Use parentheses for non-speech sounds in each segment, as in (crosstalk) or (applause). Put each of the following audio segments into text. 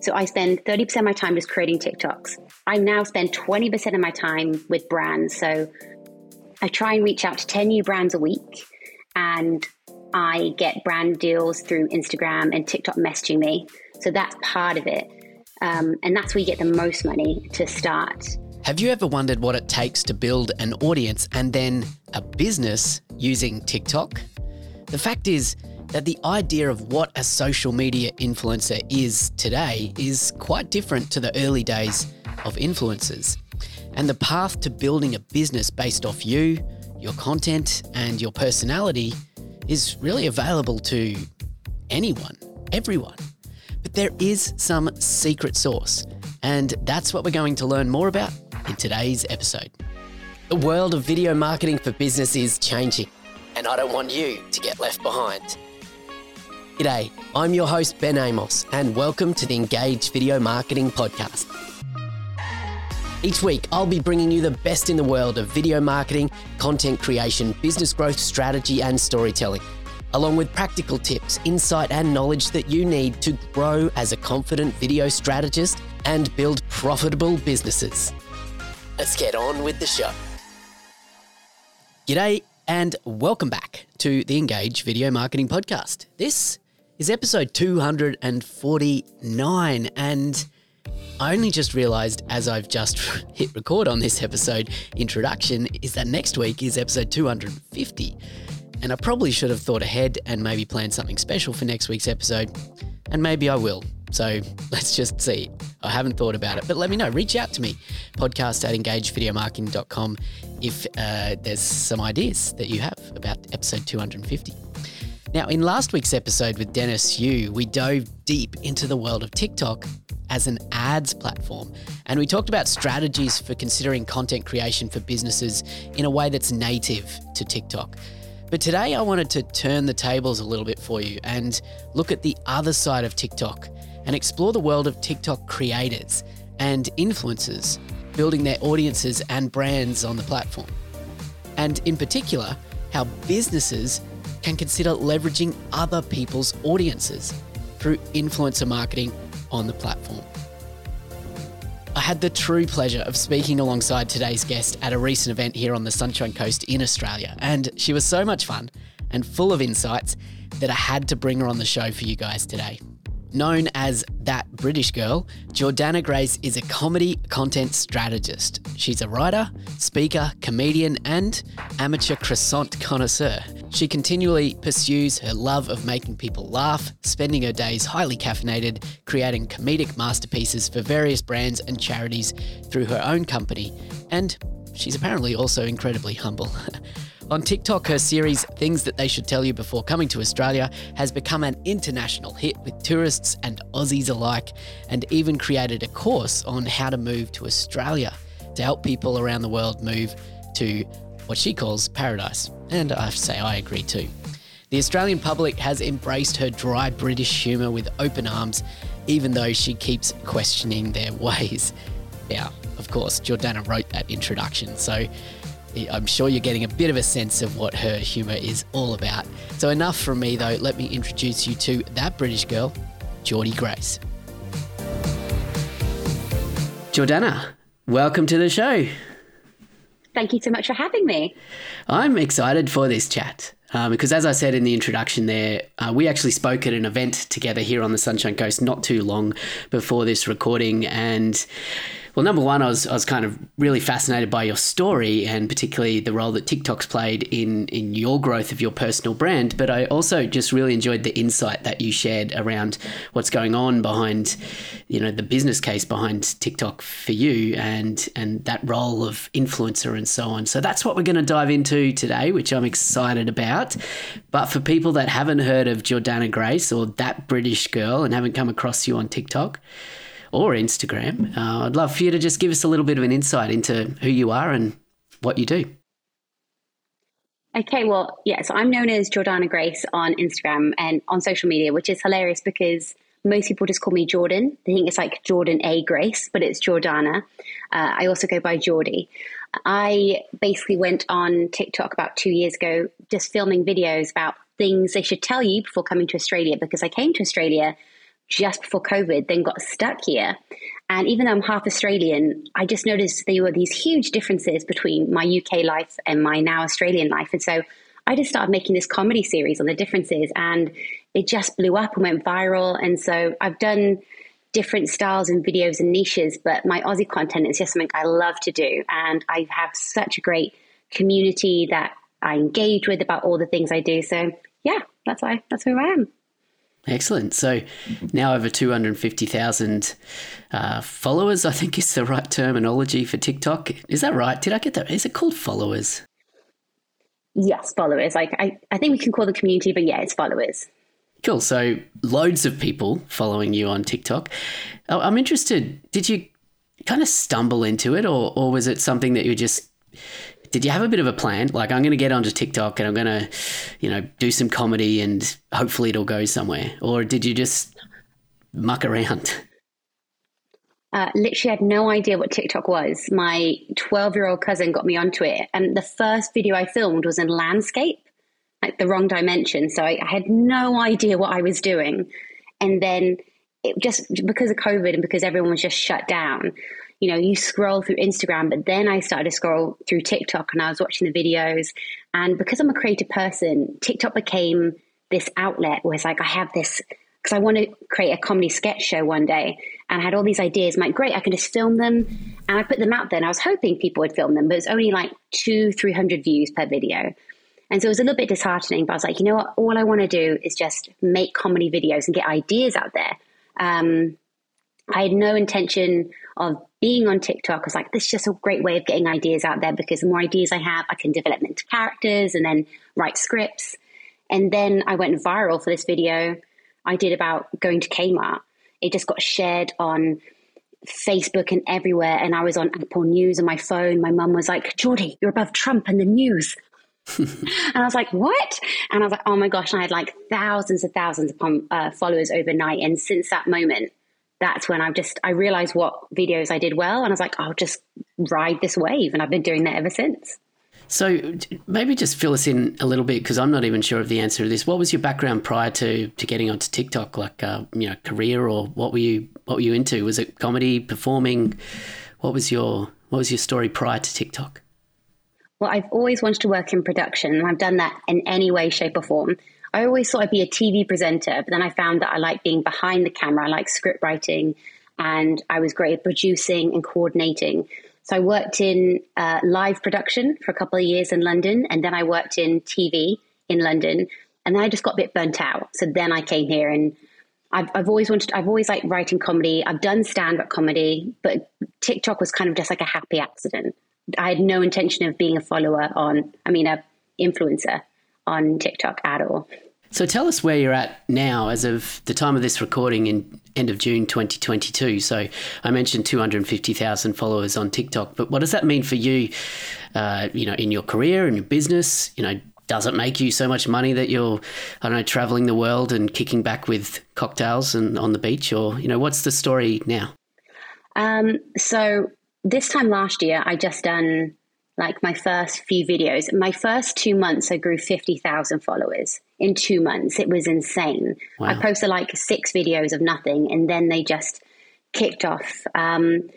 So I spend 30% of my time just creating TikToks. I now spend 20% of my time with brands. So I try and reach out to 10 new brands a week and I get brand deals through Instagram and TikTok messaging me. So that's part of it. Um, and that's where you get the most money to start. Have you ever wondered what it takes to build an audience and then a business using TikTok? The fact is that the idea of what a social media influencer is today is quite different to the early days of influencers. And the path to building a business based off you, your content, and your personality is really available to anyone, everyone. But there is some secret sauce, and that's what we're going to learn more about in today's episode. The world of video marketing for business is changing, and I don't want you to get left behind. G'day, I'm your host, Ben Amos, and welcome to the Engage Video Marketing Podcast. Each week, I'll be bringing you the best in the world of video marketing, content creation, business growth strategy, and storytelling, along with practical tips, insight, and knowledge that you need to grow as a confident video strategist and build profitable businesses. Let's get on with the show. G'day, and welcome back to the Engage Video Marketing Podcast. This is episode 249, and I only just realized as I've just (laughs) hit record on this episode introduction is that next week is episode 250. And I probably should have thought ahead and maybe planned something special for next week's episode. And maybe I will. So (laughs) let's just see. I haven't thought about it, but let me know. Reach out to me, podcast at engagevideomarketing.com, if uh, there's some ideas that you have about episode 250. Now, in last week's episode with Dennis Yu, we dove deep into the world of TikTok as an ads platform. And we talked about strategies for considering content creation for businesses in a way that's native to TikTok. But today I wanted to turn the tables a little bit for you and look at the other side of TikTok and explore the world of TikTok creators and influencers building their audiences and brands on the platform. And in particular, how businesses can consider leveraging other people's audiences through influencer marketing on the platform. I had the true pleasure of speaking alongside today's guest at a recent event here on the Sunshine Coast in Australia, and she was so much fun and full of insights that I had to bring her on the show for you guys today. Known as That British Girl, Jordana Grace is a comedy content strategist. She's a writer, speaker, comedian, and amateur croissant connoisseur. She continually pursues her love of making people laugh, spending her days highly caffeinated, creating comedic masterpieces for various brands and charities through her own company, and she's apparently also incredibly humble. (laughs) On TikTok, her series Things That They Should Tell You Before Coming to Australia has become an international hit with tourists and Aussies alike, and even created a course on how to move to Australia to help people around the world move to what she calls paradise. And I have to say, I agree too. The Australian public has embraced her dry British humour with open arms, even though she keeps questioning their (laughs) ways. Yeah, of course, Jordana wrote that introduction, so I'm sure you're getting a bit of a sense of what her humour is all about. So, enough from me though, let me introduce you to that British girl, Geordie Grace. Jordana, welcome to the show. Thank you so much for having me. I'm excited for this chat. Uh, because as I said in the introduction there, uh, we actually spoke at an event together here on the Sunshine Coast not too long before this recording. And well, number one, I was I was kind of really fascinated by your story and particularly the role that TikTok's played in in your growth of your personal brand. But I also just really enjoyed the insight that you shared around what's going on behind, you know, the business case behind TikTok for you and and that role of influencer and so on. So that's what we're going to dive into today, which I'm excited about. But for people that haven't heard of Jordana Grace or that British girl and haven't come across you on TikTok or Instagram. Uh, I'd love for you to just give us a little bit of an insight into who you are and what you do. Okay, well, yeah, so I'm known as Jordana Grace on Instagram and on social media, which is hilarious because most people just call me Jordan. They think it's like Jordan A. Grace, but it's Jordana. Uh, I also go by Geordie. I basically went on TikTok about two years ago, just filming videos about things they should tell you before coming to Australia because I came to Australia just before COVID, then got stuck here. And even though I'm half Australian, I just noticed there were these huge differences between my UK life and my now Australian life. And so I just started making this comedy series on the differences, and it just blew up and went viral. And so I've done different styles and videos and niches, but my Aussie content is just something I love to do. And I have such a great community that I engage with about all the things I do. So yeah, that's why that's who I am. Excellent. So now over 250,000 uh, followers, I think is the right terminology for TikTok. Is that right? Did I get that? Is it called followers? Yes, followers. Like I, I think we can call the community, but yeah, it's followers. Cool. So loads of people following you on TikTok. Oh, I'm interested. Did you kind of stumble into it, or or was it something that you just did you have a bit of a plan? Like, I'm going to get onto TikTok and I'm going to, you know, do some comedy and hopefully it'll go somewhere. Or did you just muck around? Uh, literally had no idea what TikTok was. My 12 year old cousin got me onto it. And the first video I filmed was in landscape, like the wrong dimension. So I, I had no idea what I was doing. And then it just because of COVID and because everyone was just shut down, you know, you scroll through Instagram, but then I started to scroll through TikTok and I was watching the videos. And because I'm a creative person, TikTok became this outlet where it's like, I have this, because I want to create a comedy sketch show one day. And I had all these ideas. I'm like, great, I can just film them. And I put them out there. And I was hoping people would film them, but it's only like two, 300 views per video. And so it was a little bit disheartening, but I was like, you know what? All I want to do is just make comedy videos and get ideas out there. Um, I had no intention of being on TikTok. I was like, this is just a great way of getting ideas out there because the more ideas I have, I can develop into characters and then write scripts. And then I went viral for this video I did about going to Kmart. It just got shared on Facebook and everywhere. And I was on Apple News on my phone. My mum was like, Geordie, you're above Trump and the news. (laughs) and I was like, what? And I was like, oh my gosh. And I had like thousands and thousands of uh, followers overnight. And since that moment, that's when I just I realized what videos I did well, and I was like, I'll just ride this wave, and I've been doing that ever since. So maybe just fill us in a little bit because I'm not even sure of the answer to this. What was your background prior to to getting onto TikTok? Like uh, you know, career or what were you what were you into? Was it comedy, performing? What was your what was your story prior to TikTok? Well, I've always wanted to work in production, and I've done that in any way, shape, or form. I always thought I'd be a TV presenter, but then I found that I like being behind the camera. I like script writing, and I was great at producing and coordinating. So I worked in uh, live production for a couple of years in London, and then I worked in TV in London, and then I just got a bit burnt out. So then I came here, and I've, I've always wanted. I've always liked writing comedy. I've done stand up comedy, but TikTok was kind of just like a happy accident. I had no intention of being a follower on. I mean, a influencer on TikTok at all. So tell us where you're at now as of the time of this recording in end of June 2022. So I mentioned 250,000 followers on TikTok, but what does that mean for you, uh, you know, in your career and your business? You know, does it make you so much money that you're, I don't know, traveling the world and kicking back with cocktails and on the beach? Or, you know, what's the story now? Um, so this time last year, I just done like my first few videos. My first two months, I grew 50,000 followers in two months. It was insane. Wow. I posted like six videos of nothing and then they just kicked off. Um,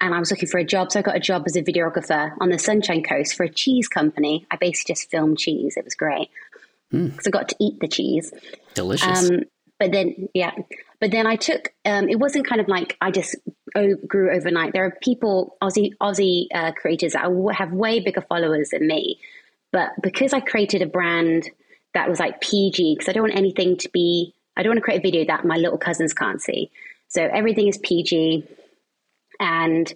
and I was looking for a job. So I got a job as a videographer on the Sunshine Coast for a cheese company. I basically just filmed cheese. It was great because mm. I got to eat the cheese. Delicious. Um, but then, yeah. But then I took, um, it wasn't kind of like I just grew overnight. There are people, Aussie Aussie uh, creators that have way bigger followers than me, but because I created a brand that was like PG, because I don't want anything to be, I don't want to create a video that my little cousins can't see. So everything is PG. And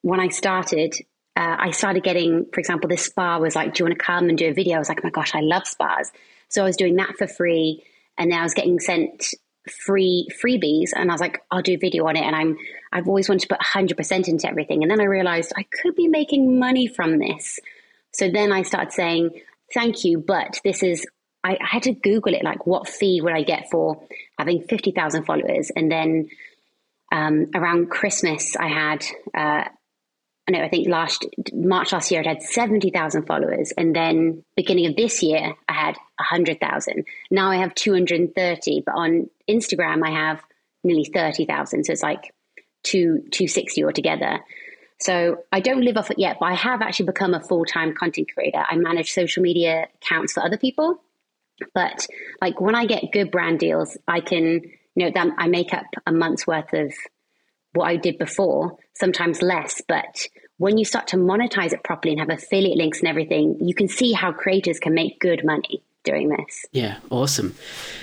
when I started, uh, I started getting, for example, this spa was like, "Do you want to come and do a video?" I was like, "Oh my gosh, I love spas!" So I was doing that for free, and then I was getting sent free freebies and I was like, I'll do a video on it. And I'm, I've always wanted to put 100% into everything. And then I realized I could be making money from this. So then I started saying, thank you, but this is, I, I had to Google it, like what fee would I get for having 50,000 followers? And then um, around Christmas, I had, uh, I know, I think last March last year, I had 70,000 followers. And then beginning of this year, I had 100,000. Now I have 230, but on Instagram, I have nearly 30,000. So it's like two, 260 altogether. So I don't live off it yet, but I have actually become a full time content creator. I manage social media accounts for other people. But like when I get good brand deals, I can, you know, that I make up a month's worth of what I did before, sometimes less. But when you start to monetize it properly and have affiliate links and everything, you can see how creators can make good money doing this. Yeah, awesome.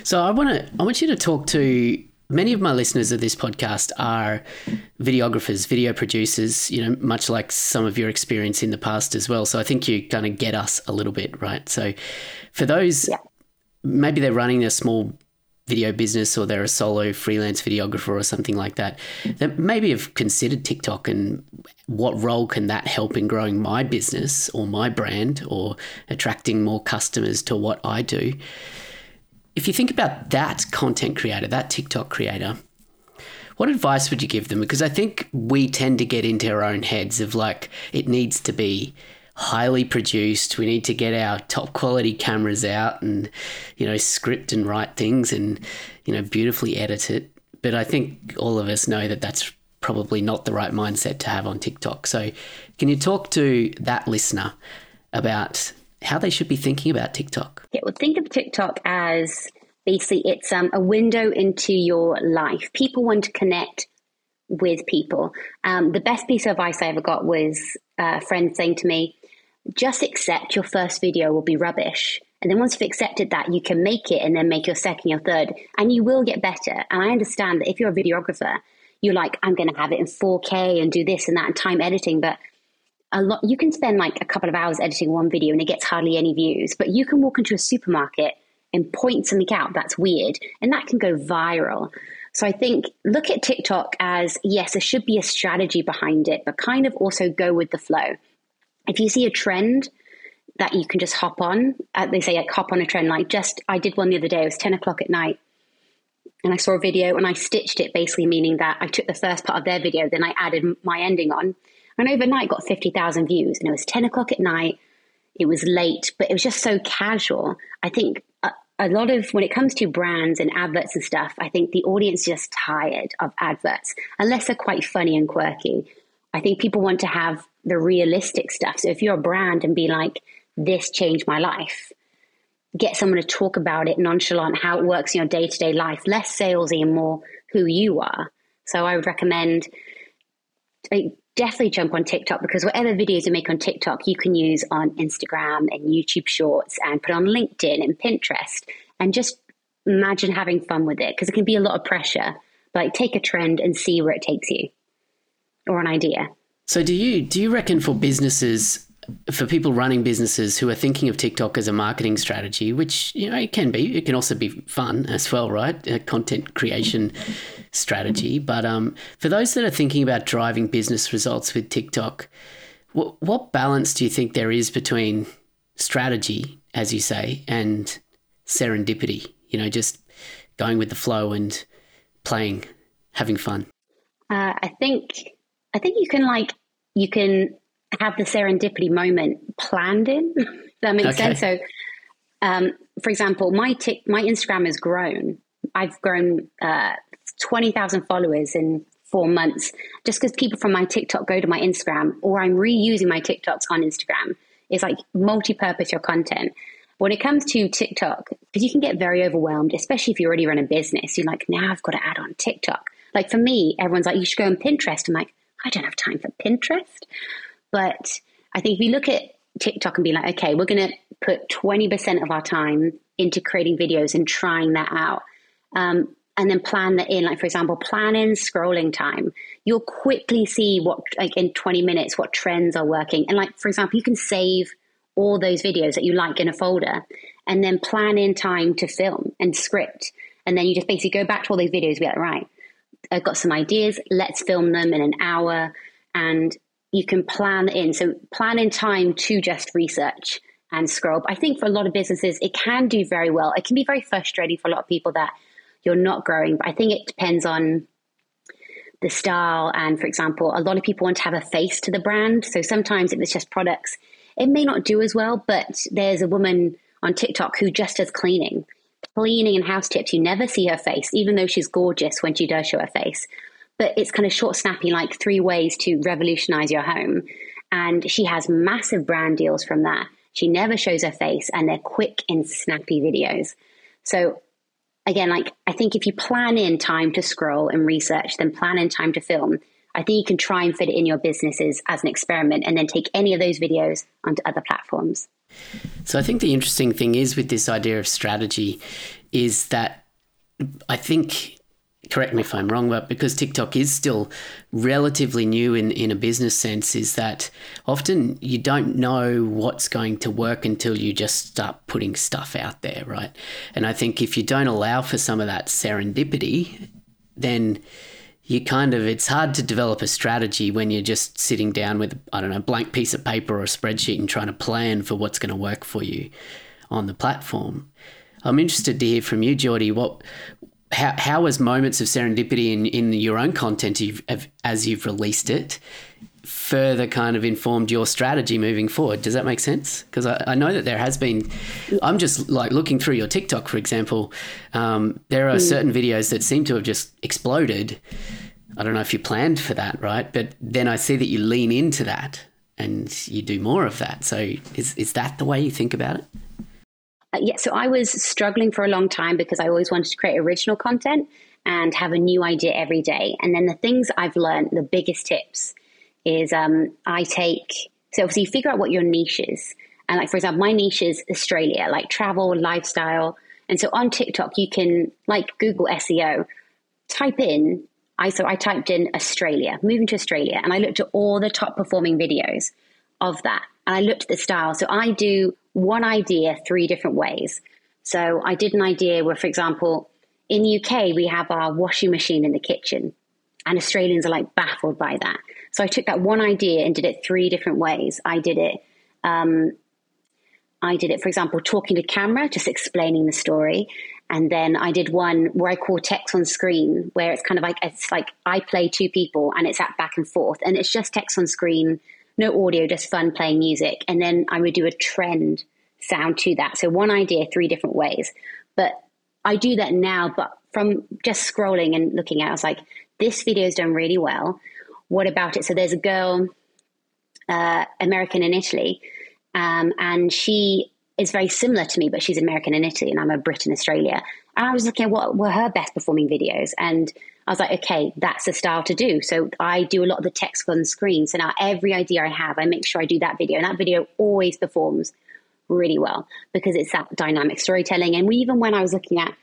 So I want to I want you to talk to many of my listeners of this podcast are videographers, video producers, you know, much like some of your experience in the past as well. So I think you kind of get us a little bit, right? So for those, yeah. maybe they're running a small video business or they're a solo freelance videographer or something like that, that maybe have considered TikTok and what role can that help in growing my business or my brand or attracting more customers to what I do if you think about that content creator, that TikTok creator, what advice would you give them? Because I think we tend to get into our own heads of like, it needs to be highly produced. We need to get our top quality cameras out and, you know, script and write things and, you know, beautifully edit it. But I think all of us know that that's probably not the right mindset to have on TikTok. So, can you talk to that listener about how they should be thinking about TikTok. Yeah, well, think of TikTok as basically it's um, a window into your life. People want to connect with people. Um, the best piece of advice I ever got was a friend saying to me, just accept your first video will be rubbish. And then once you've accepted that, you can make it and then make your second, your third, and you will get better. And I understand that if you're a videographer, you're like, I'm going to have it in 4K and do this and that and time editing. But a lot you can spend like a couple of hours editing one video and it gets hardly any views but you can walk into a supermarket and point something out that's weird and that can go viral so i think look at tiktok as yes there should be a strategy behind it but kind of also go with the flow if you see a trend that you can just hop on uh, they say like hop on a trend like just i did one the other day it was 10 o'clock at night and I saw a video and I stitched it basically meaning that I took the first part of their video, then I added my ending on. And overnight got 50,000 views. And it was 10 o'clock at night. It was late, but it was just so casual. I think a, a lot of, when it comes to brands and adverts and stuff, I think the audience is just tired of adverts, unless they're quite funny and quirky. I think people want to have the realistic stuff. So if you're a brand and be like, this changed my life, get someone to talk about it nonchalant, how it works in your day to day life, less salesy and more who you are. So I would recommend definitely jump on TikTok because whatever videos you make on TikTok, you can use on Instagram and YouTube Shorts and put on LinkedIn and Pinterest and just imagine having fun with it because it can be a lot of pressure. But like, take a trend and see where it takes you or an idea. So do you do you reckon for businesses for people running businesses who are thinking of TikTok as a marketing strategy, which you know it can be, it can also be fun as well, right? A content creation strategy. But um, for those that are thinking about driving business results with TikTok, what, what balance do you think there is between strategy, as you say, and serendipity? You know, just going with the flow and playing, having fun. Uh, I think I think you can like you can have the serendipity moment planned in. (laughs) that makes okay. sense. So, um, for example, my tick, my Instagram has grown. I've grown uh, twenty thousand followers in four months just because people from my TikTok go to my Instagram, or I'm reusing my TikToks on Instagram. It's like multi-purpose your content. When it comes to TikTok, because you can get very overwhelmed, especially if you already run a business. You're like, now I've got to add on TikTok. Like for me, everyone's like, you should go on Pinterest. I'm like, I don't have time for Pinterest. But I think if you look at TikTok and be like, okay, we're going to put 20% of our time into creating videos and trying that out. Um, and then plan that in, like for example, plan in scrolling time. You'll quickly see what, like in 20 minutes, what trends are working. And like, for example, you can save all those videos that you like in a folder and then plan in time to film and script. And then you just basically go back to all those videos, be like, right, I've got some ideas, let's film them in an hour. And you can plan in. So plan in time to just research and scroll. But I think for a lot of businesses, it can do very well. It can be very frustrating for a lot of people that you're not growing. But I think it depends on the style. And for example, a lot of people want to have a face to the brand. So sometimes if it's just products, it may not do as well. But there's a woman on TikTok who just does cleaning. Cleaning and house tips. You never see her face, even though she's gorgeous when she does show her face. But it's kind of short, snappy, like three ways to revolutionize your home. And she has massive brand deals from that. She never shows her face, and they're quick and snappy videos. So, again, like I think if you plan in time to scroll and research, then plan in time to film, I think you can try and fit it in your businesses as an experiment and then take any of those videos onto other platforms. So I think the interesting thing is with this idea of strategy is that I think correct me if I'm wrong, but because TikTok is still relatively new in, in a business sense, is that often you don't know what's going to work until you just start putting stuff out there, right? And I think if you don't allow for some of that serendipity, then you kind of it's hard to develop a strategy when you're just sitting down with I don't know a blank piece of paper or a spreadsheet and trying to plan for what's going to work for you on the platform. I'm interested to hear from you, Geordie. What how how has moments of serendipity in in your own content you've, as you've released it further kind of informed your strategy moving forward. Does that make sense? Because I, I, know that there has been, I'm just like looking through your TikTok, for example, um, there are mm. certain videos that seem to have just exploded. I don't know if you planned for that, right? But then I see that you lean into that and you do more of that. So is, is that the way you think about it? Uh, yeah, so I was struggling for a long time because I always wanted to create original content and have a new idea every day. And then the things I've learned, the biggest tips is um, I take, so obviously you figure out what your niche is. And like, for example, my niche is Australia, like travel, lifestyle. And so on TikTok, you can, like Google SEO, type in, I, so I typed in Australia, moving to Australia, and I looked at all the top performing videos of that. And I looked at the style. So I do one idea three different ways. So I did an idea where, for example, in the UK, we have our washing machine in the kitchen, and Australians are like baffled by that. So I took that one idea and did it three different ways. I did it. Um, I did it, for example, talking to camera, just explaining the story. And then I did one where I call text on screen, where it's kind of like it's like I play two people and it's at back and forth, and it's just text on screen, no audio, just fun playing music. And then I would do a trend sound to that. So one idea, three different ways. But I do that now, but from just scrolling and looking at, it, I was like, this video is done really well what about it? So there's a girl, uh, American in Italy, um, and she is very similar to me, but she's American in Italy, and I'm a Brit in Australia. And I was looking at what were her best performing videos, and I was like, okay, that's the style to do. So I do a lot of the text on screen. So now every idea I have, I make sure I do that video, and that video always performs really well because it's that dynamic storytelling. And we, even when I was looking at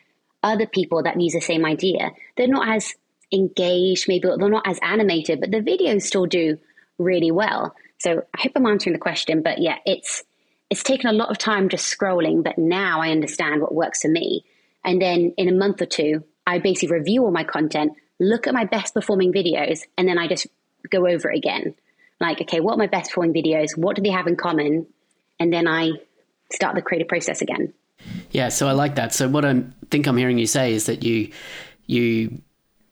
other people that use the same idea, they're not as engaged, maybe they're not as animated, but the videos still do really well. So I hope I'm answering the question, but yeah, it's it's taken a lot of time just scrolling, but now I understand what works for me. And then in a month or two, I basically review all my content, look at my best performing videos, and then I just go over it again. Like, okay, what are my best performing videos? What do they have in common? And then I start the creative process again. Yeah, so I like that. So what I think I'm hearing you say is that you you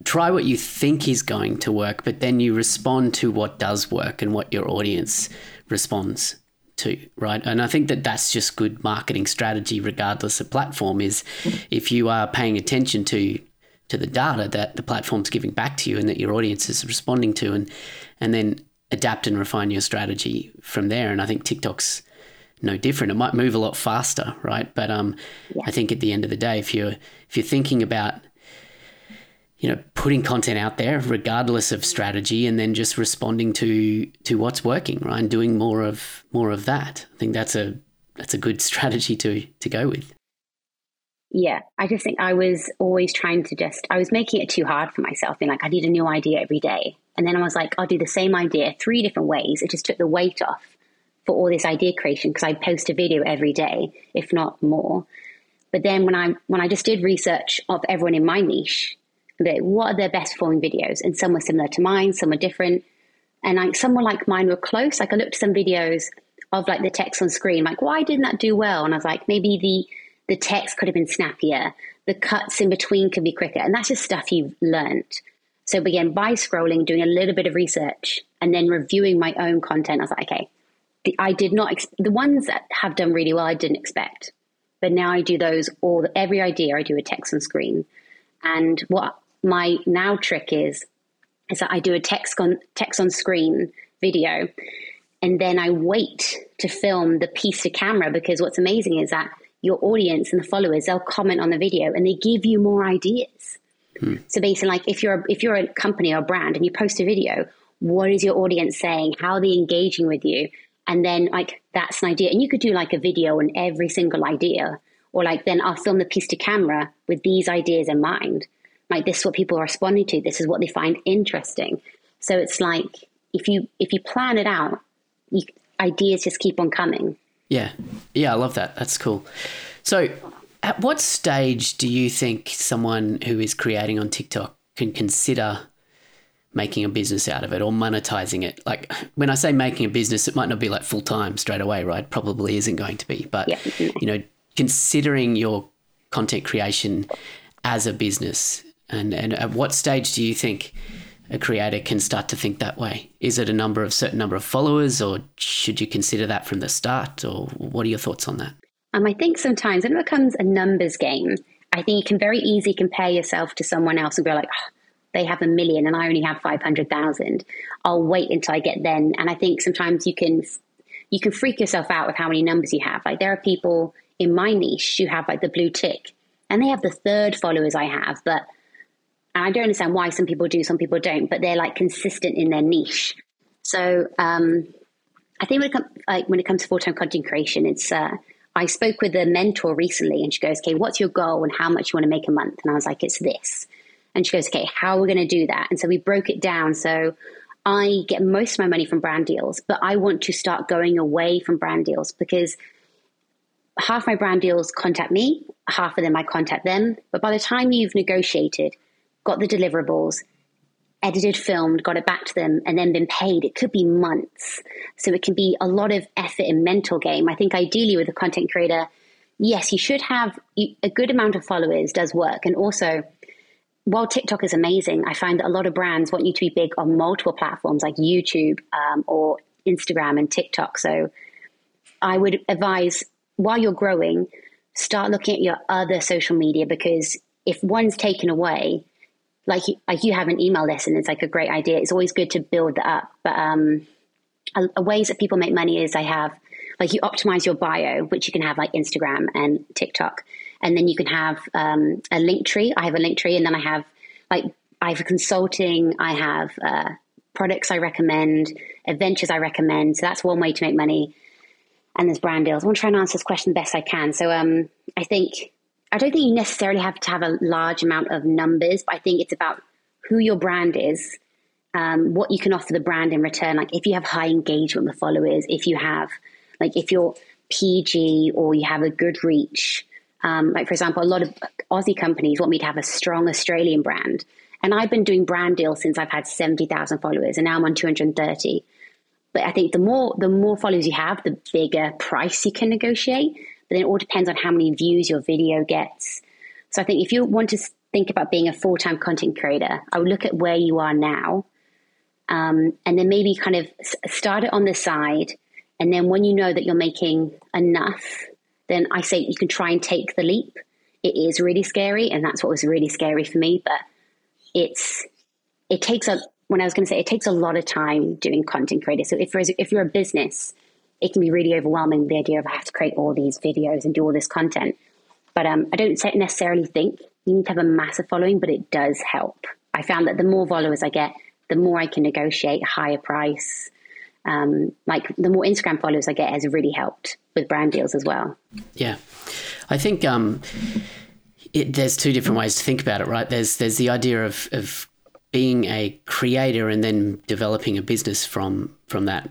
try what you think is going to work, but then you respond to what does work and what your audience responds to, right? And I think that that's just good marketing strategy, regardless of platform. Is if you are paying attention to to the data that the platform's giving back to you and that your audience is responding to, and and then adapt and refine your strategy from there. And I think TikTok's no different. It might move a lot faster, right? But um, yeah. I think at the end of the day, if you're if you're thinking about you know putting content out there regardless of strategy and then just responding to to what's working right and doing more of more of that. I think that's a that's a good (laughs) strategy to to go with. Yeah i just think i was always trying to just i was making it too hard for myself being like i need a new idea every day. And then i was like i'll do the same idea three different ways. It just took the weight off for all this idea creation because i post a video every day if not more. But then when i when i just did research of everyone in my niche what are their best performing videos? And some were similar to mine, some were different. And like some were like mine were close. Like I looked at some videos of like the text on screen, like why didn't that do well? And I was like, maybe the the text could have been snappier, the cuts in between could be quicker, and that's just stuff you've learned. So again, by scrolling, doing a little bit of research, and then reviewing my own content, I was like, okay, the, I did not ex- the ones that have done really well, I didn't expect, but now I do those all every idea I do a text on screen. And what my now trick is is that I do a text on text on screen video and then I wait to film the piece to camera because what's amazing is that your audience and the followers they'll comment on the video and they give you more ideas. Hmm. So basically, like if you're if you're a company or a brand and you post a video, what is your audience saying? How are they engaging with you? And then like that's an idea, and you could do like a video on every single idea, or like then I'll film the piece to camera with these ideas in mind. Like this is what people are responding to. This is what they find interesting. So it's like if you if you plan it out you, ideas just keep on coming. Yeah. Yeah, I love that. That's cool. So, at what stage do you think someone who is creating on TikTok can consider making a business out of it or monetizing it? Like, when I say making a business, it might not be like full time straight away, right? Probably isn't going to be. But, yeah. you know, considering your content creation as a business, and, and at what stage do you think a creator can start to think that way? Is it a number of certain number of followers, or should you consider that from the start? Or what are your thoughts on that? Um, I think sometimes when it becomes a numbers game, I think you can very easily compare yourself to someone else and be like, oh, they have a million and I only have five hundred thousand. I'll wait until I get then. And I think sometimes you can you can freak yourself out with how many numbers you have. Like there are people in my niche who have like the blue tick, and they have the third followers I have, but and I don't understand why some people do, some people don't, but they're like consistent in their niche. So um, I think when it, com- like, when it comes to full time content creation, it's uh, I spoke with a mentor recently, and she goes, "Okay, what's your goal and how much you want to make a month?" And I was like, "It's this." And she goes, "Okay, how are we going to do that?" And so we broke it down. So I get most of my money from brand deals, but I want to start going away from brand deals because half my brand deals contact me, half of them I contact them. But by the time you've negotiated got the deliverables, edited, filmed, got it back to them, and then been paid, it could be months. So it can be a lot of effort and mental game. I think ideally with a content creator, yes, you should have a good amount of followers does work. And also, while TikTok is amazing, I find that a lot of brands want you to be big on multiple platforms like YouTube um, or Instagram and TikTok. So I would advise while you're growing, start looking at your other social media because if one's taken away, like like you have an email list and it's like a great idea. It's always good to build that up. But um, a, a ways that people make money is I have like you optimize your bio, which you can have like Instagram and TikTok, and then you can have um, a Linktree. I have a Linktree, and then I have like I have consulting. I have uh, products I recommend, adventures I recommend. So that's one way to make money. And there's brand deals. I want to try and answer this question the best I can. So um, I think I don't think you necessarily have to have a large amount of numbers, but I think it's about who your brand is, um, what you can offer the brand in return. Like if you have high engagement with followers, if you have, like if you're PG or you have a good reach. Um, like for example, a lot of Aussie companies want me to have a strong Australian brand, and I've been doing brand deals since I've had seventy thousand followers, and now I'm on two hundred thirty. But I think the more the more followers you have, the bigger price you can negotiate but then it all depends on how many views your video gets. So I think if you want to think about being a full time content creator, I would look at where you are now, um, and then maybe kind of start it on the side. And then when you know that you're making enough, then I say you can try and take the leap. It is really scary, and that's what was really scary for me. But it's it takes a when I was going to say it takes a lot of time doing content creator. So if if you're a business it can be really overwhelming the idea of I have to create all these videos and do all this content. But um, I don't necessarily think you need to have a massive following, but it does help. I found that the more followers I get, the more I can negotiate higher price. Um, like the more Instagram followers I get has really helped with brand deals as well. Yeah, I think um, it, there's two different ways to think about it, right? There's there's the idea of, of being a creator and then developing a business from from that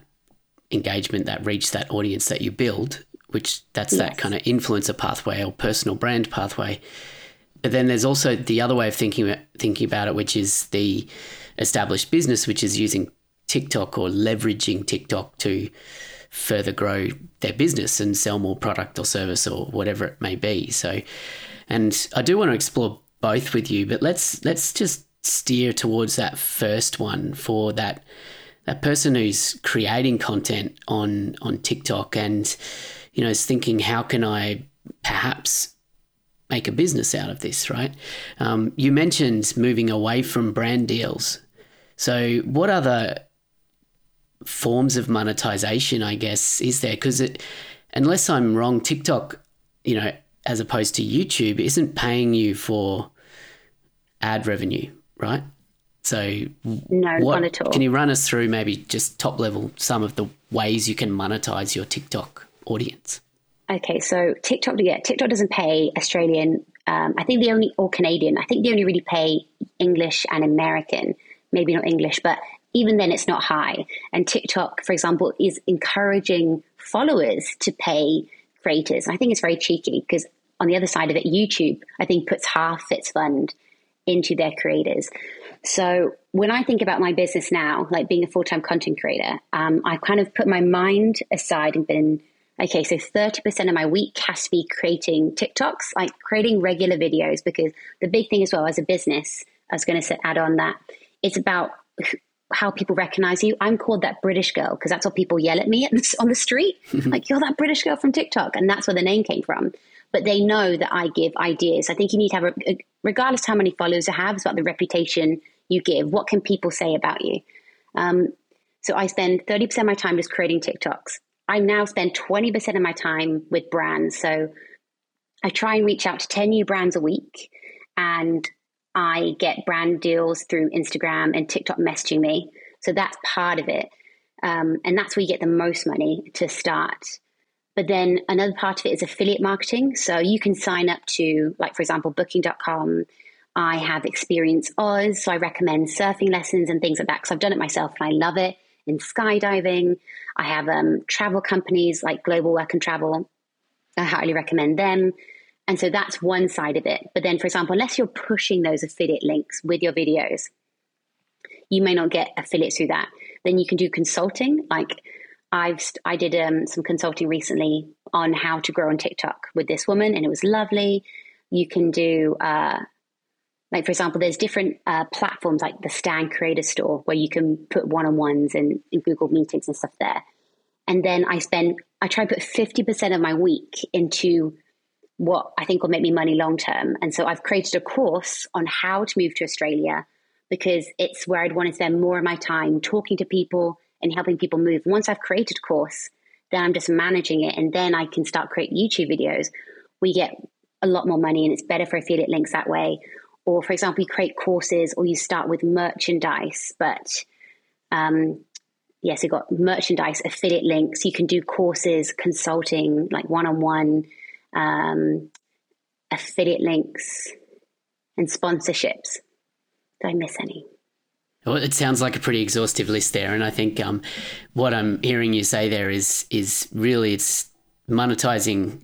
engagement, that reach, that audience that you build, which that's yes. that kind of influencer pathway or personal brand pathway. But then there's also the other way of thinking about, thinking about it, which is the established business, which is using TikTok or leveraging TikTok to further grow their business and sell more product or service or whatever it may be. So, and I do want to explore both with you, but let's let's just steer towards that first one for that that person who's creating content on on TikTok and you know is thinking how can I perhaps make a business out of this, right? Um, you mentioned moving away from brand deals. So, what other forms of monetization, I guess, is there? Because it unless I'm wrong, TikTok, you know, as opposed to YouTube, isn't paying you for ad revenue, right? So, no, what, not at all. Can you run us through maybe just top level some of the ways you can monetize your TikTok audience? Okay, so TikTok, yeah, TikTok doesn't pay Australian. Um, I think the only or Canadian. I think they only really pay English and American. Maybe not English, but even then, it's not high. And TikTok, for example, is encouraging followers to pay creators. I think it's very cheeky because on the other side of it, YouTube, I think, puts half its fund into their creators. So when I think about my business now, like being a full time content creator, um, I kind of put my mind aside and been okay, so 30% of my week has to be creating TikToks, like creating regular videos, because the big thing as well as a business, I was going to add on that, it's about how people recognize you. I'm called that British girl because that's what people yell at me on the street. (laughs) like, you're that British girl from TikTok. And that's where the name came from. But they know that I give ideas. I think you need to have, a, regardless how many followers you have, it's about the reputation you give. What can people say about you? Um, so I spend 30% of my time just creating TikToks. I now spend 20% of my time with brands. So I try and reach out to 10 new brands a week. And I get brand deals through Instagram and TikTok messaging me. So that's part of it. Um, and that's where you get the most money to start. But then another part of it is affiliate marketing. So you can sign up to, like, for example, booking.com. I have Experience Oz. So I recommend surfing lessons and things like that because I've done it myself and I love it. In skydiving, I have um, travel companies like Global Work and Travel. I highly recommend them. And so that's one side of it. But then, for example, unless you're pushing those affiliate links with your videos, you may not get affiliates through that. Then you can do consulting. Like I've I did um, some consulting recently on how to grow on TikTok with this woman, and it was lovely. You can do uh, like for example, there's different uh, platforms like the Stan Creator Store where you can put one on ones and, and Google meetings and stuff there. And then I spend I try to put fifty percent of my week into what I think will make me money long term. And so I've created a course on how to move to Australia because it's where I'd want to spend more of my time talking to people and helping people move. Once I've created a course, then I'm just managing it and then I can start creating YouTube videos. We get a lot more money and it's better for affiliate links that way. Or for example, you create courses or you start with merchandise, but um, yes, you've got merchandise, affiliate links. You can do courses, consulting, like one on one um, affiliate links, and sponsorships. Did I miss any? Well, it sounds like a pretty exhaustive list there, and I think um, what I'm hearing you say there is is really it's monetizing,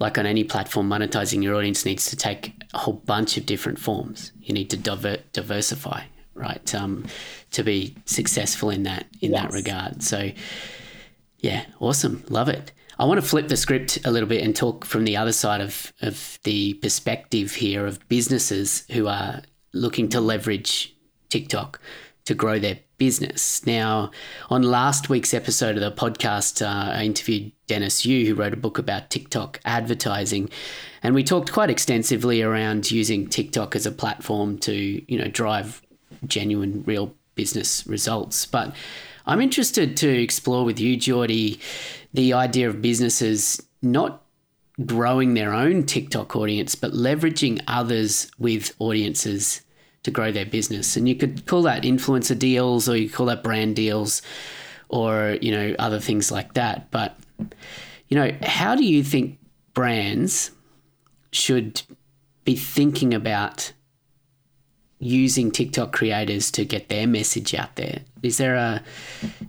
like on any platform, monetizing your audience needs to take a whole bunch of different forms. You need to diver- diversify, right, um, to be successful in that in yes. that regard. So, yeah, awesome, love it. I want to flip the script a little bit and talk from the other side of, of the perspective here of businesses who are looking to leverage TikTok to grow their business. Now, on last week's episode of the podcast, uh, I interviewed Dennis Yu, who wrote a book about TikTok advertising, and we talked quite extensively around using TikTok as a platform to, you know, drive genuine, real business results. But I'm interested to explore with you, Geordie, the idea of businesses not growing their own TikTok audience, but leveraging others with audiences to grow their business. And you could call that influencer deals or you call that brand deals or, you know, other things like that. But, you know, how do you think brands should be thinking about using TikTok creators to get their message out there? Is there a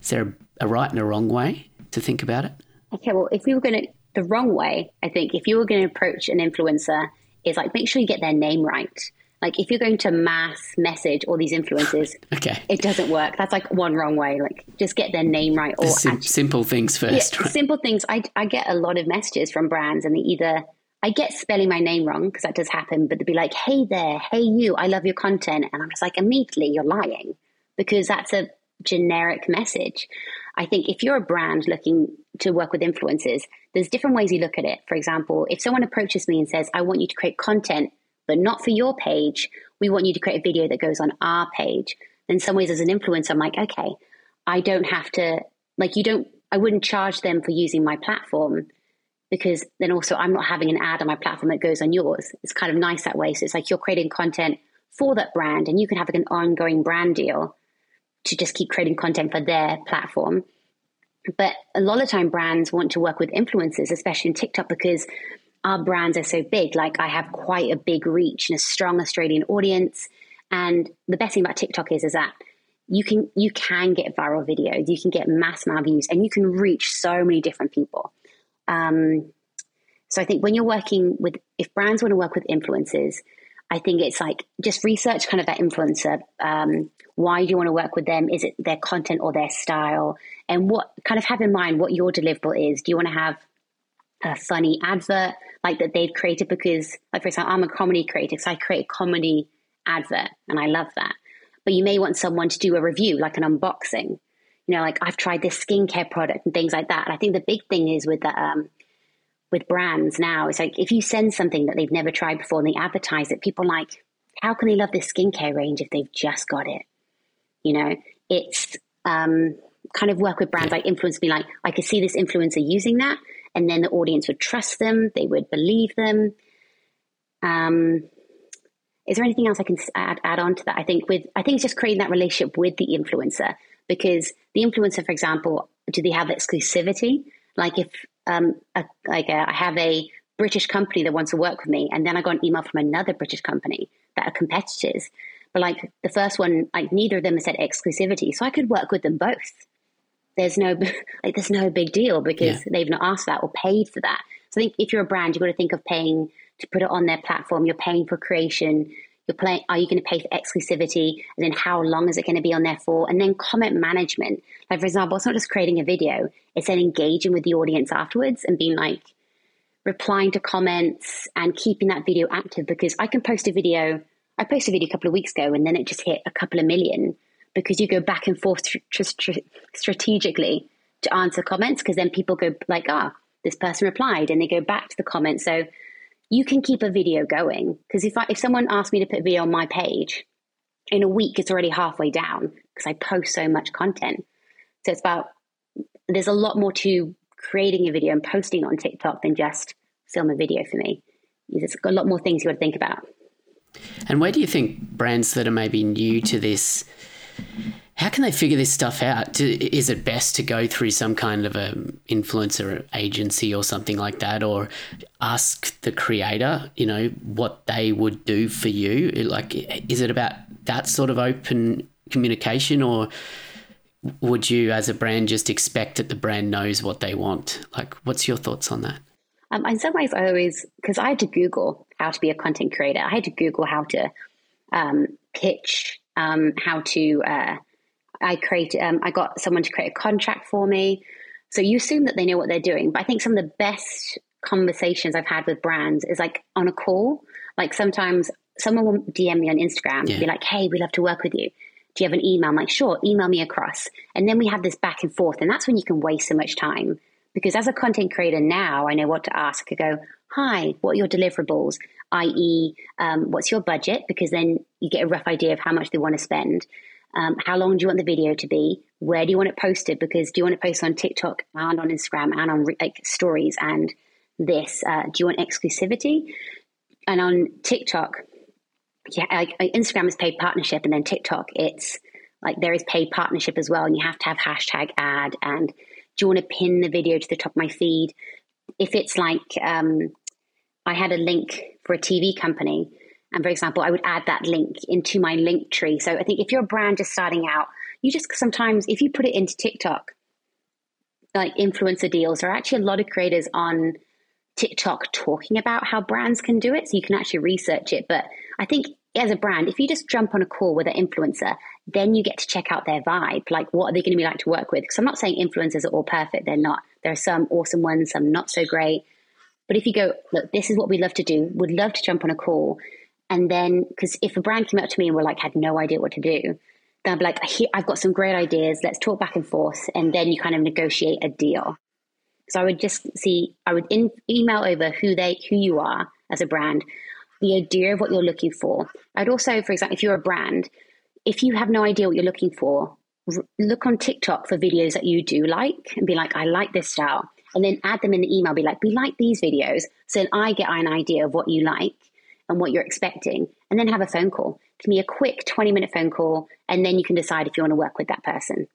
is there a, a right and a wrong way? to think about it? Okay, well, if you were going to, the wrong way, I think, if you were going to approach an influencer, is like make sure you get their name right. Like if you're going to mass message all these influencers, okay, it doesn't work. That's like one wrong way. Like just get their name right. Or sim- actually, simple things first. Yeah, right? Simple things. I I get a lot of messages from brands, and they either I get spelling my name wrong because that does happen, but they'd be like, "Hey there, hey you, I love your content," and I'm just like, immediately you're lying because that's a generic message. I think if you're a brand looking to work with influencers, there's different ways you look at it. For example, if someone approaches me and says, I want you to create content, but not for your page, we want you to create a video that goes on our page. Then some ways as an influencer, I'm like, okay, I don't have to like you don't I wouldn't charge them for using my platform because then also I'm not having an ad on my platform that goes on yours. It's kind of nice that way. So it's like you're creating content for that brand and you can have like an ongoing brand deal to just keep creating content for their platform. But a lot of time brands want to work with influencers, especially in TikTok, because our brands are so big. Like I have quite a big reach and a strong Australian audience. And the best thing about TikTok is, is that you can you can get viral videos, you can get mass amount of views, and you can reach so many different people. Um, so I think when you're working with, if brands want to work with influencers, I think it's like just research kind of that influencer. Um, why do you want to work with them? Is it their content or their style? And what kind of have in mind what your deliverable is? Do you want to have a funny advert like that they've created? Because, like for example, I'm a comedy creator, so I create a comedy advert, and I love that but you may want someone to do a review, like an unboxing. You know, like I've tried this skincare product and things like that. And I think the big thing is with the, um, with brands now, it's like if you send something that they've never tried before and they advertise it, people like, how can they love this skincare range if they've just got it? You know, it's um, kind of work with brands like influence me like I could see this influencer using that, and then the audience would trust them, they would believe them. Um, is there anything else I can add, add on to that? I think with I think it's just creating that relationship with the influencer because the influencer, for example, do they have exclusivity? Like if um, a, like a, I have a British company that wants to work with me, and then I got an email from another British company that are competitors, but like the first one, like neither of them said exclusivity, so I could work with them both. There's no (laughs) like there's no big deal because yeah. they've not asked that or paid for that. So I think if you're a brand, you've got to think of paying to put it on their platform. You're paying for creation. You're playing. Are you going to pay for exclusivity? And then how long is it going to be on there for? And then comment management. Like for example, it's not just creating a video; it's then engaging with the audience afterwards and being like replying to comments and keeping that video active. Because I can post a video. I posted a video a couple of weeks ago, and then it just hit a couple of million because you go back and forth strategically to answer comments. Because then people go like, ah, oh, this person replied, and they go back to the comments. So you can keep a video going because if I, if someone asked me to put a video on my page in a week it's already halfway down because I post so much content so it's about there's a lot more to creating a video and posting on TikTok than just film a video for me there's a lot more things you got to think about and where do you think brands that are maybe new to this how can they figure this stuff out? Is it best to go through some kind of a influencer agency or something like that, or ask the creator, you know, what they would do for you? Like, is it about that sort of open communication, or would you, as a brand, just expect that the brand knows what they want? Like, what's your thoughts on that? Um, in some ways, I always because I had to Google how to be a content creator. I had to Google how to um, pitch, um, how to uh, I created, um, I got someone to create a contract for me. So you assume that they know what they're doing. But I think some of the best conversations I've had with brands is like on a call. Like sometimes someone will DM me on Instagram yeah. and be like, hey, we love to work with you. Do you have an email? I'm like, sure, email me across. And then we have this back and forth. And that's when you can waste so much time. Because as a content creator now, I know what to ask. I go, hi, what are your deliverables? I.e., um, what's your budget? Because then you get a rough idea of how much they want to spend. Um, how long do you want the video to be? Where do you want it posted? Because do you want it posted on TikTok and on Instagram and on like stories and this? Uh, do you want exclusivity? And on TikTok, yeah, like Instagram is paid partnership, and then TikTok, it's like there is paid partnership as well, and you have to have hashtag ad. And do you want to pin the video to the top of my feed? If it's like um, I had a link for a TV company and for example, I would add that link into my Linktree. So I think if you're a brand just starting out, you just sometimes, if you put it into TikTok, like influencer deals, there are actually a lot of creators on TikTok talking about how brands can do it. So you can actually research it. But I think as a brand, if you just jump on a call with an influencer, then you get to check out their vibe. Like, what are they going to be like to work with? Because I'm not saying influencers are all perfect. They're not. There are some awesome ones, some not so great. But if you go, look, this is what we love to do, would love to jump on a call and then, because if a brand came up to me and were like, had no idea what to do, they'll be like, I've got some great ideas. Let's talk back and forth. And then you kind of negotiate a deal. So I would just see, I would in, email over who they, who you are as a brand, the idea of what you're looking for. I'd also, for example, if you're a brand, if you have no idea what you're looking for, look on TikTok for videos that you do like and be like, I like this style. And then add them in the email, be like, we like these videos. So then I get an idea of what you like and what you're expecting. And then have a phone call. Can be a quick 20 minute phone call. And then you can decide if you want to work with that person.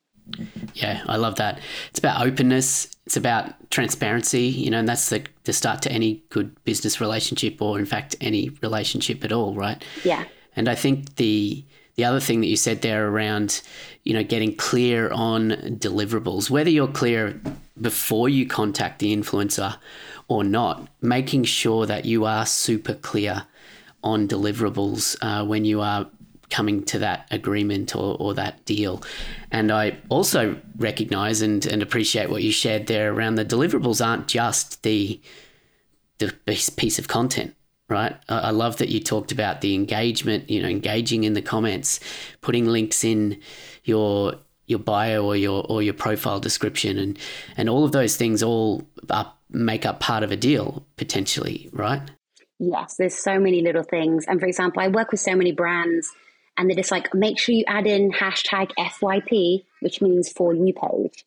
Yeah, I love that. It's about openness. It's about transparency, you know, and that's the, the start to any good business relationship or, in fact, any relationship at all, right? Yeah. And I think the the other thing that you said there around, you know, getting clear on deliverables, whether you're clear before you contact the influencer or not, making sure that you are super clear on deliverables uh, when you are coming to that agreement or, or that deal. And I also recognize and, and appreciate what you shared there around the deliverables aren't just the the piece of content right? I love that you talked about the engagement, you know, engaging in the comments, putting links in your your bio or your or your profile description and and all of those things all up, make up part of a deal potentially, right? Yes, there's so many little things. And for example, I work with so many brands and they're just like, make sure you add in hashtag FYP, which means for you page,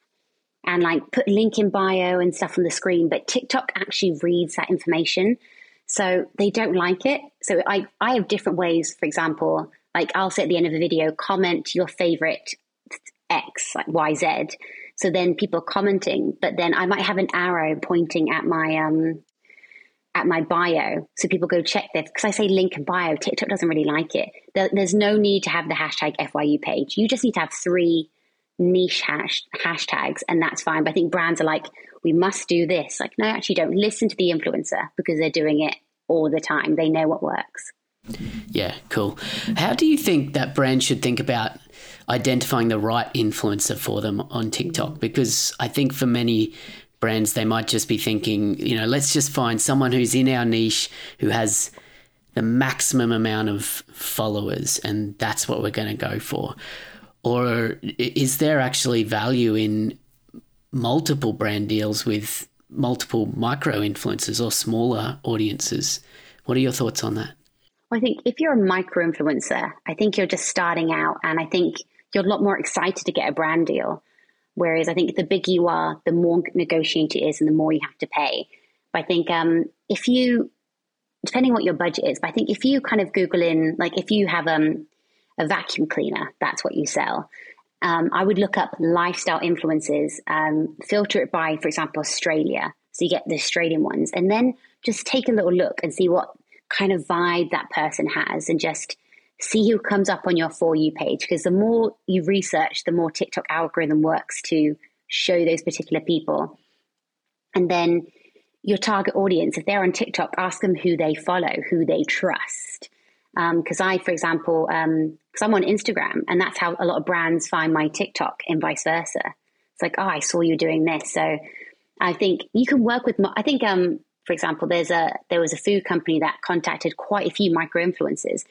and like put link in bio and stuff on the screen. But TikTok actually reads that information. So they don't like it. So I, I have different ways, for example, like I'll say at the end of a video, comment your favorite X, like YZ. So then people commenting, but then I might have an arrow pointing at my um, at my bio. So people go check this because I say link in bio. TikTok doesn't really like it. There, there's no need to have the hashtag FYU page. You just need to have three niche hash, hashtags, and that's fine. But I think brands are like, we must do this. Like, no, actually, don't listen to the influencer because they're doing it all the time. They know what works. Yeah, cool. How do you think that brand should think about identifying the right influencer for them on TikTok? Because I think for many brands, they might just be thinking, you know, let's just find someone who's in our niche who has the maximum amount of followers, and that's what we're going to go for. Or is there actually value in multiple brand deals with multiple micro influencers or smaller audiences? What are your thoughts on that? I think if you're a micro influencer, I think you're just starting out, and I think you're a lot more excited to get a brand deal Whereas I think the bigger you are, the more negotiated it is and the more you have to pay. But I think um, if you, depending what your budget is, but I think if you kind of Google in, like if you have um, a vacuum cleaner, that's what you sell. Um, I would look up lifestyle influences, um, filter it by, for example, Australia. So you get the Australian ones, and then just take a little look and see what kind of vibe that person has, and just see who comes up on your For You page because the more you research, the more TikTok algorithm works to show those particular people. And then your target audience, if they're on TikTok, ask them who they follow, who they trust. Because um, I, for example, because um, I'm on Instagram, and that's how a lot of brands find my TikTok, and vice versa. It's like, oh, I saw you doing this, so I think you can work with. I think, um, for example, there's a there was a food company that contacted quite a few micro influencers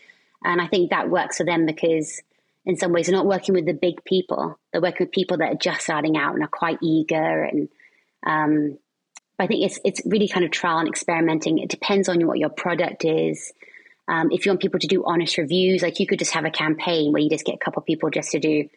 and I think that works for them because in some ways they're not working with the big people. They're working with people that are just starting out and are quite eager. And um, I think it's it's really kind of trial and experimenting. It depends on what your product is. Um, if you want people to do honest reviews, like you could just have a campaign where you just get a couple of people just to do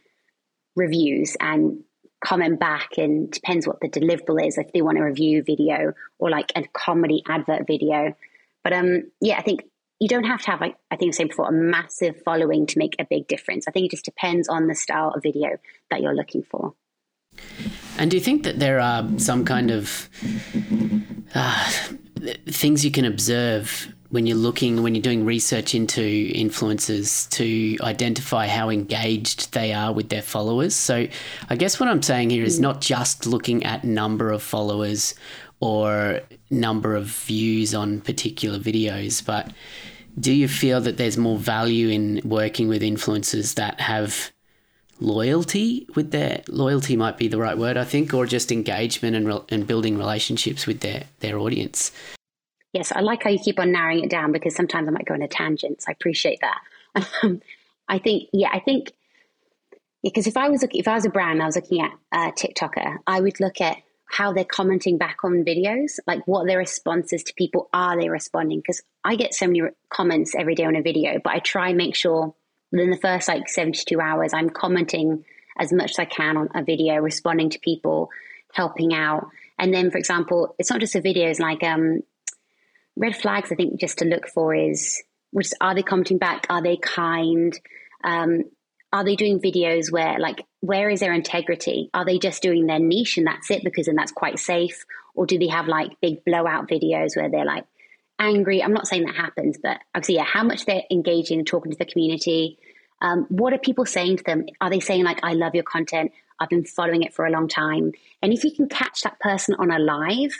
reviews and comment back and depends what the deliverable is if they want a review video or like a comedy advert video but um yeah i think you don't have to have, like I think I said before, a massive following to make a big difference. I think it just depends on the style of video that you're looking for. And do you think that there are some kind of uh, things you can observe when you're looking, when you're doing research into influencers to identify how engaged they are with their followers? So I guess what I'm saying here is not just looking at number of followers or number of views on particular videos, but do you feel that there's more value in working with influencers that have loyalty with their loyalty might be the right word I think or just engagement and re- and building relationships with their their audience? Yes I like how you keep on narrowing it down because sometimes I might go on a tangent so I appreciate that. (laughs) Um, I think yeah I think because if I was looking, if I was a brand, I was looking at a TikToker, I would look at how they're commenting back on videos, like what their responses to people are they responding? Because I get so many comments every day on a video, but I try and make sure within the first like 72 hours, I'm commenting as much as I can on a video, responding to people, helping out. And then, for example, it's not just the videos, like um, red flags, I think just to look for is which are they commenting back? Are they kind? Um, are they doing videos where like where is their integrity? Are they just doing their niche and that's it because then that's quite safe? Or do they have like big blowout videos where they're like angry? I'm not saying that happens but obviously yeah how much they're engaging and talking to the community. Um, what are people saying to them? Are they saying like i love your content. I've been following it for a long time. And if you can catch that person on a live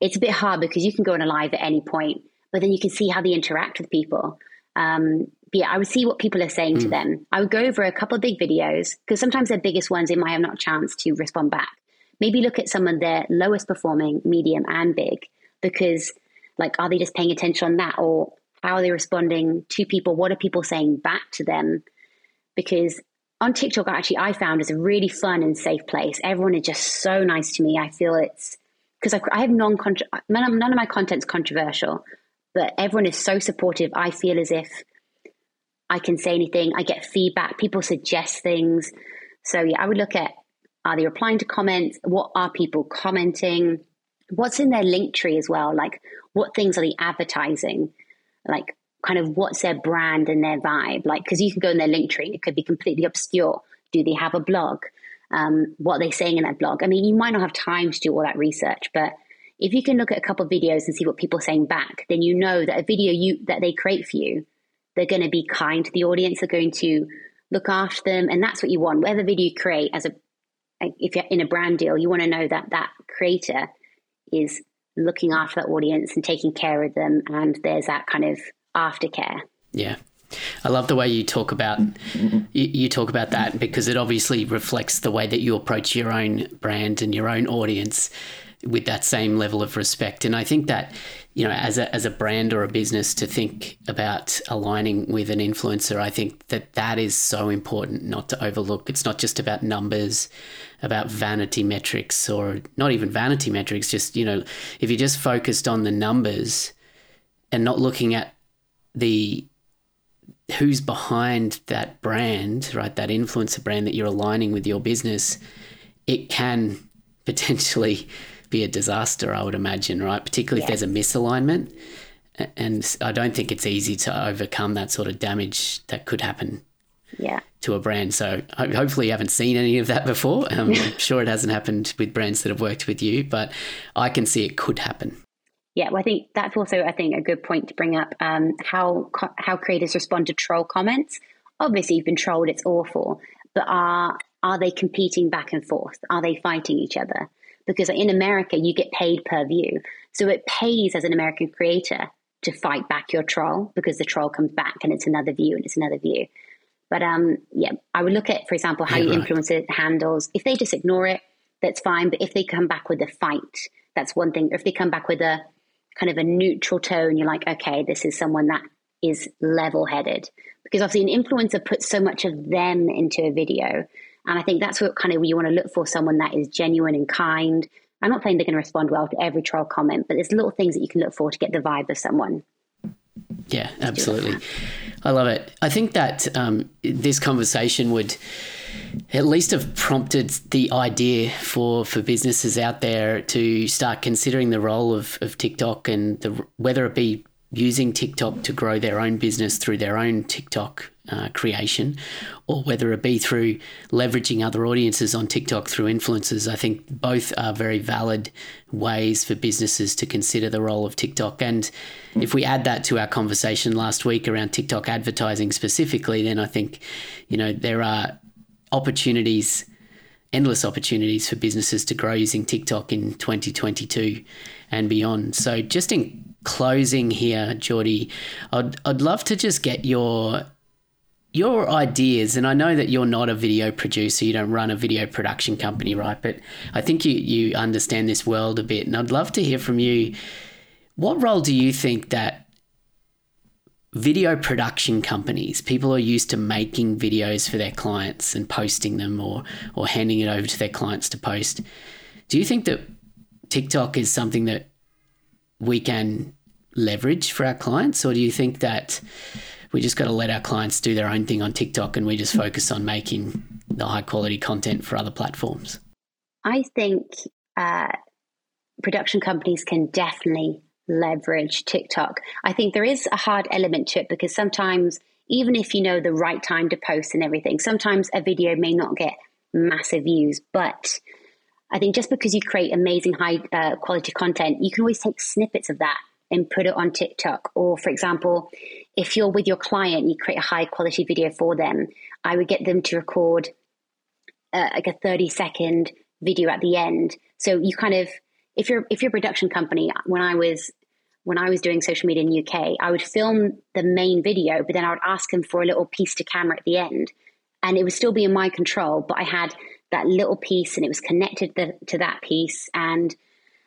it's a bit hard because you can go on a live at any point but then you can see how they interact with people. Um, yeah, I would see what people are saying mm. to hmm. them. I would go over a couple of big videos because sometimes their biggest ones they might have not a chance to respond back. Maybe look at some of their lowest performing, medium, and big because, like, are they just paying attention on that or how are they responding to people? What are people saying back to them? Because on TikTok, actually, I found is a really fun and safe place. Everyone is just so nice to me. I feel it's because I, I, have non none, none of my content's controversial, but everyone is so supportive. I feel as if I can say anything. I get feedback. People suggest things. So yeah, I would look at are they replying to comments? What are people commenting? What's in their Linktree as well? Like what things are they advertising? Like kind of what's their brand and their vibe? Like because you can go in their Linktree, it could be completely obscure. Do they have a blog? Um, what are they saying in that blog? I mean, you might not have time to do all that research, but if you can look at a couple of videos and see what people are saying back, then you know that a video you that they create for you they're going to be kind to the audience. They're going to look after them, and that's what you want. Whatever video you create, as a if you're in a brand deal, you want to know that that creator is looking after that audience and taking care of them, and there's that kind of aftercare. Yeah. I love the way you talk about you, you, talk about that because it obviously reflects the way that you approach your own brand and your own audience with that same level of respect. And I think that you know, as a, as a brand or a business to think about aligning with an influencer, I think that that is so important not to overlook. It's not just about numbers, about vanity metrics, or not even vanity metrics, just, you know, if you're just focused on the numbers and not looking at the who's behind that brand, right, that influencer brand that you're aligning with your business, it can potentially be a disaster, I would imagine, right? Particularly yes. if there's a misalignment. And I don't think it's easy to overcome that sort of damage that could happen yeah. to a brand. So hopefully you haven't seen any of that before. Um, (laughs) I'm sure it hasn't happened with brands that have worked with you, but I can see it could happen. Yeah, well, I think that's also I think a good point to bring up. Um, how how creators respond to troll comments. Obviously, you've been trolled; it's awful. But are are they competing back and forth? Are they fighting each other? Because in America, you get paid per view. So it pays as an American creator to fight back your troll because the troll comes back and it's another view and it's another view. But um, yeah, I would look at, for example, how yeah, your right. influencer handles. If they just ignore it, that's fine. But if they come back with a fight, that's one thing. Or if they come back with a kind of a neutral tone, you're like, okay, this is someone that is level headed. Because obviously, an influencer puts so much of them into a video and I think that's what kind of you want to look for someone that is genuine and kind. I'm not saying they're going to respond well to every troll comment, but there's little things that you can look for to get the vibe of someone. Yeah, absolutely. I love it. I think that um, this conversation would at least have prompted the idea for, for businesses out there to start considering the role of, of TikTok and the, whether it be using TikTok to grow their own business through their own TikTok uh, creation, or whether it be through leveraging other audiences on TikTok through influencers. I think both are very valid ways for businesses to consider the role of TikTok. And if we add that to our conversation last week around TikTok advertising specifically, then I think, you know, there are opportunities, endless opportunities for businesses to grow using TikTok in 2022 and beyond. So just in closing here, Geordie, I'd, I'd love to just get your your ideas, and I know that you're not a video producer, you don't run a video production company, right? But I think you, you understand this world a bit, and I'd love to hear from you. What role do you think that video production companies, people are used to making videos for their clients and posting them or or handing it over to their clients to post. Do you think that TikTok is something that we can leverage for our clients, or do you think that we just got to let our clients do their own thing on TikTok and we just focus on making the high quality content for other platforms? I think uh, production companies can definitely leverage TikTok. I think there is a hard element to it because sometimes, even if you know the right time to post and everything, sometimes a video may not get massive views. But I think just because you create amazing high uh, quality content, you can always take snippets of that and put it on TikTok. Or, for example, if you're with your client, you create a high quality video for them, I would get them to record uh, like a 30 second video at the end. So you kind of if you're if you're a production company, when I was when I was doing social media in UK, I would film the main video, but then I would ask them for a little piece to camera at the end, and it would still be in my control. But I had that little piece, and it was connected the, to that piece. And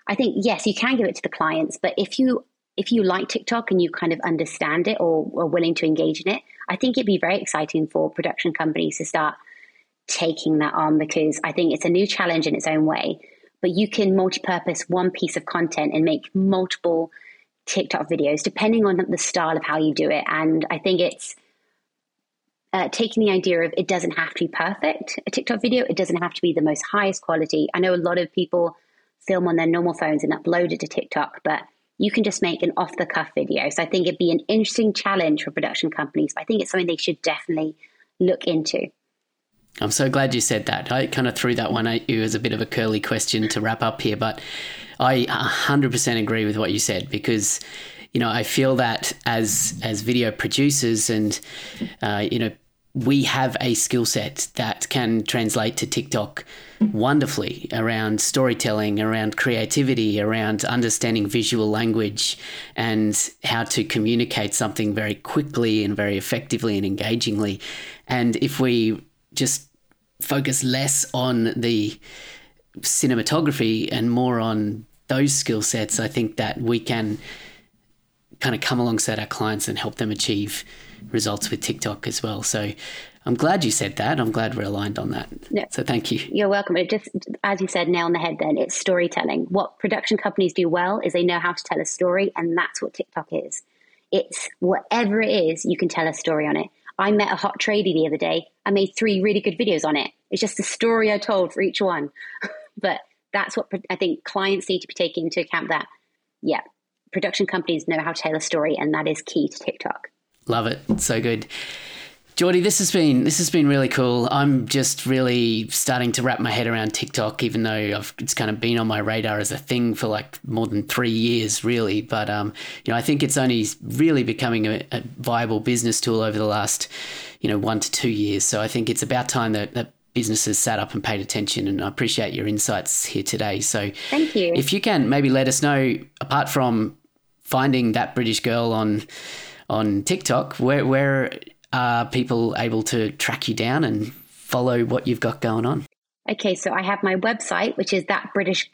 I think yes, you can give it to the clients, but if you if you like TikTok and you kind of understand it or are willing to engage in it, I think it'd be very exciting for production companies to start taking that on because I think it's a new challenge in its own way but you can multi-purpose one piece of content and make multiple TikTok videos depending on the style of how you do it. And I think it's uh, taking the idea of it doesn't have to be perfect, a TikTok video. It doesn't have to be the most highest quality. I know a lot of people film on their normal phones and upload it to TikTok, but you can just make an off the cuff video. So I think it'd be an interesting challenge for production companies. I think it's something they should definitely look into. I'm so glad you said that. I kind of threw that one at you as a bit of a curly question to wrap up here, but I 100% agree with what you said because you know I feel that as as video producers and uh, you know we have a skill set that can translate to TikTok wonderfully around storytelling, around creativity, around understanding visual language and how to communicate something very quickly and very effectively and engagingly. And if we just focus less on the cinematography and more on those skill sets, I think that we can kind of come alongside our clients and help them achieve results with TikTok as well. So I'm glad you said that. I'm glad we're aligned on that. So thank you. You're welcome. It just, as you said, nail on the head then, it's storytelling. What production companies do well is they know how to tell a story, and that's what TikTok is. It's whatever it is, you can tell a story on it. I met a hot tradie the other day. I made three really good videos on it. It's just the story I told for each one. (laughs) but that's what I think clients need to be taking into account that, yeah, production companies know how to tell a story, and that is key to TikTok. Love it. So good. Geordie, this has been this has been really cool. I'm just really starting to wrap my head around TikTok, even though I've, it's kind of been on my radar as a thing for like more than three years, really. But um, you know, I think it's only really becoming a, a, viable business tool over the last, you know, one to two years. So I think it's about time that, that businesses sat up and paid attention. And I appreciate your insights here today. So thank you. If you can maybe let us know, apart from finding that British girl on on TikTok, where where are people able to track you down and follow what you've got going on? Okay, so I have my website, which is that British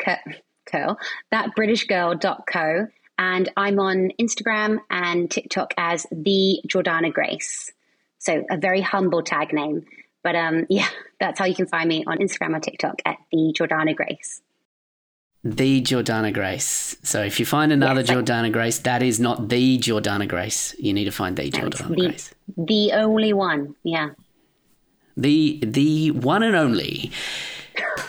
girl, thatbritishgirl.co, and I'm on Instagram and TikTok as the Jordana Grace. So a very humble tag name, but um, (laughs) yeah, that's how you can find me on Instagram or TikTok at the Jordana Grace the Jordana Grace. So if you find another yes, Jordana Grace, that is not the Jordana Grace. You need to find the Jordana the, Grace. The only one, yeah. The the one and only.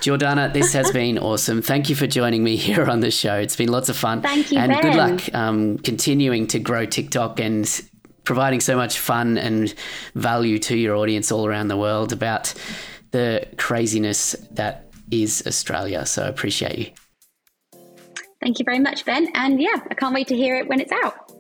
Jordana, this has (laughs) been awesome. Thank you for joining me here on the show. It's been lots of fun. Thank you, and ben. good luck um, continuing to grow TikTok and providing so much fun and value to your audience all around the world about the craziness that is Australia. So I appreciate you. Thank you very much, Ben. And yeah, I can't wait to hear it when it's out.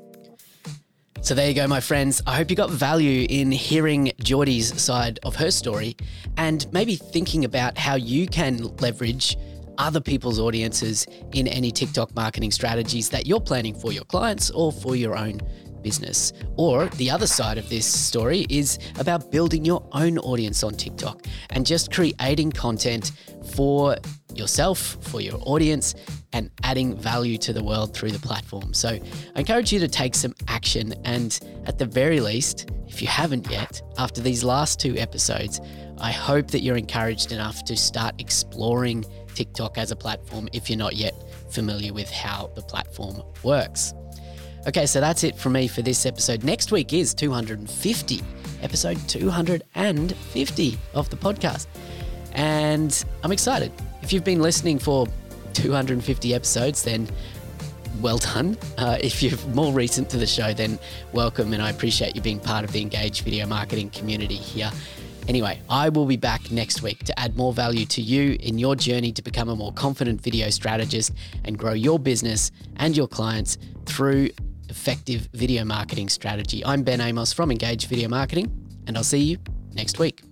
So there you go, my friends. I hope you got value in hearing Geordie's side of her story and maybe thinking about how you can leverage other people's audiences in any TikTok marketing strategies that you're planning for your clients or for your own business. Or the other side of this story is about building your own audience on TikTok and just creating content for yourself, for your audience and adding value to the world through the platform. So I encourage you to take some action. And at the very least, if you haven't yet, after these last two episodes, I hope that you're encouraged enough to start exploring TikTok as a platform if you're not yet familiar with how the platform works. Okay, so that's it from me for this episode. Next week is 250, episode 250 of the podcast. And I'm excited. If you've been listening for 250 episodes, then well done. Uh, if you're more recent to the show, then welcome, and I appreciate you being part of the engaged video marketing community here. Anyway, I will be back next week to add more value to you in your journey to become a more confident video strategist and grow your business and your clients through effective video marketing strategy. I'm Ben Amos from Engage Video Marketing, and I'll see you next week.